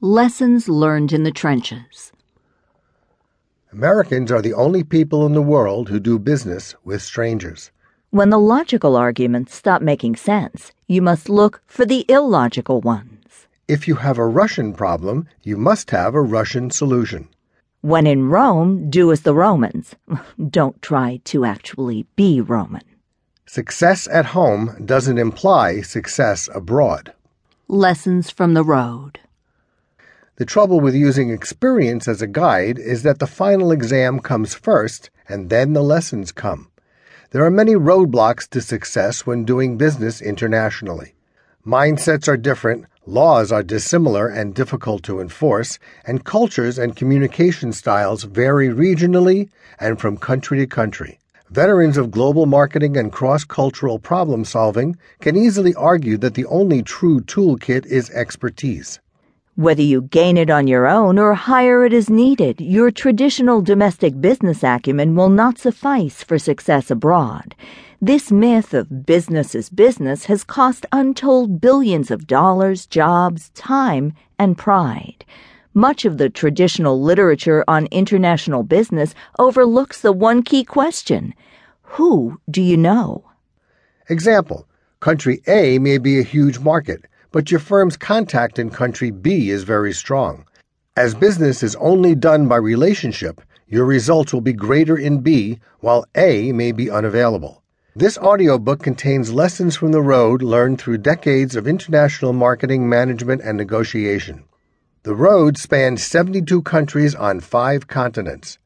Lessons learned in the trenches. Americans are the only people in the world who do business with strangers. When the logical arguments stop making sense, you must look for the illogical ones. If you have a Russian problem, you must have a Russian solution. When in Rome, do as the Romans. Don't try to actually be Roman. Success at home doesn't imply success abroad. Lessons from the road. The trouble with using experience as a guide is that the final exam comes first and then the lessons come. There are many roadblocks to success when doing business internationally. Mindsets are different, laws are dissimilar and difficult to enforce, and cultures and communication styles vary regionally and from country to country. Veterans of global marketing and cross cultural problem solving can easily argue that the only true toolkit is expertise. Whether you gain it on your own or hire it as needed, your traditional domestic business acumen will not suffice for success abroad. This myth of business is business has cost untold billions of dollars, jobs, time, and pride. Much of the traditional literature on international business overlooks the one key question Who do you know? Example Country A may be a huge market but your firm's contact in country B is very strong. As business is only done by relationship, your results will be greater in B, while A may be unavailable. This audiobook contains lessons from the road learned through decades of international marketing, management, and negotiation. The road spans 72 countries on five continents.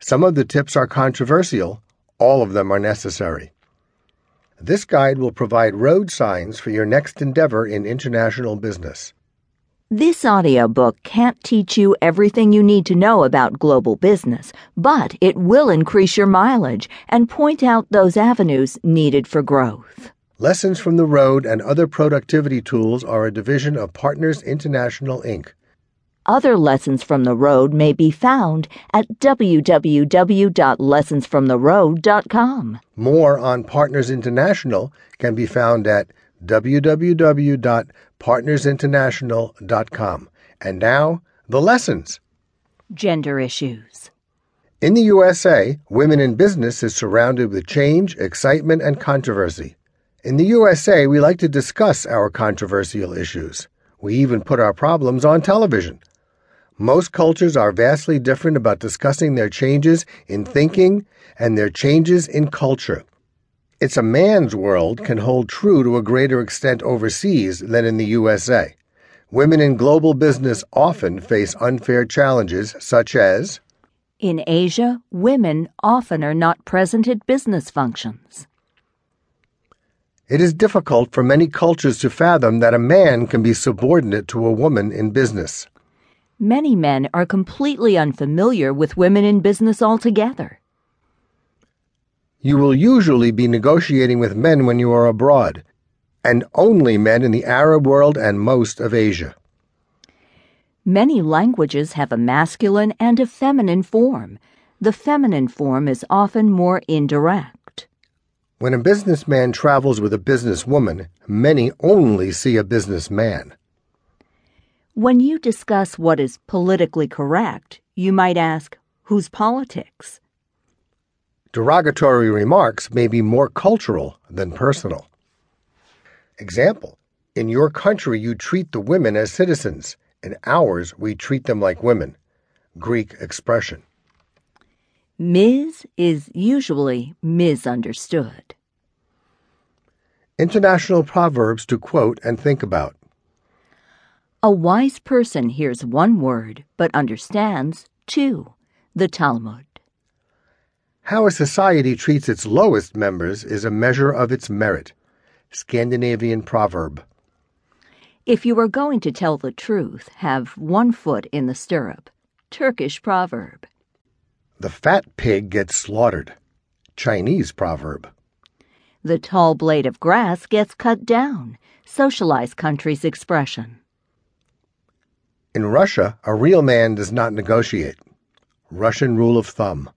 Some of the tips are controversial, all of them are necessary. This guide will provide road signs for your next endeavor in international business. This audiobook can't teach you everything you need to know about global business, but it will increase your mileage and point out those avenues needed for growth. Lessons from the Road and other productivity tools are a division of Partners International, Inc. Other lessons from the road may be found at www.lessonsfromtheroad.com. More on Partners International can be found at www.partnersinternational.com. And now, the lessons. Gender issues. In the USA, women in business is surrounded with change, excitement, and controversy. In the USA, we like to discuss our controversial issues. We even put our problems on television. Most cultures are vastly different about discussing their changes in thinking and their changes in culture. It's a man's world can hold true to a greater extent overseas than in the USA. Women in global business often face unfair challenges such as In Asia, women often are not present at business functions. It is difficult for many cultures to fathom that a man can be subordinate to a woman in business. Many men are completely unfamiliar with women in business altogether. You will usually be negotiating with men when you are abroad, and only men in the Arab world and most of Asia. Many languages have a masculine and a feminine form. The feminine form is often more indirect. When a businessman travels with a businesswoman, many only see a businessman. When you discuss what is politically correct, you might ask, whose politics? Derogatory remarks may be more cultural than personal. Example In your country, you treat the women as citizens. In ours, we treat them like women. Greek expression. Ms. is usually misunderstood. International proverbs to quote and think about. A wise person hears one word but understands two. The Talmud. How a society treats its lowest members is a measure of its merit. Scandinavian proverb. If you are going to tell the truth, have one foot in the stirrup. Turkish proverb. The fat pig gets slaughtered. Chinese proverb. The tall blade of grass gets cut down. Socialized country's expression. In Russia, a real man does not negotiate. Russian rule of thumb.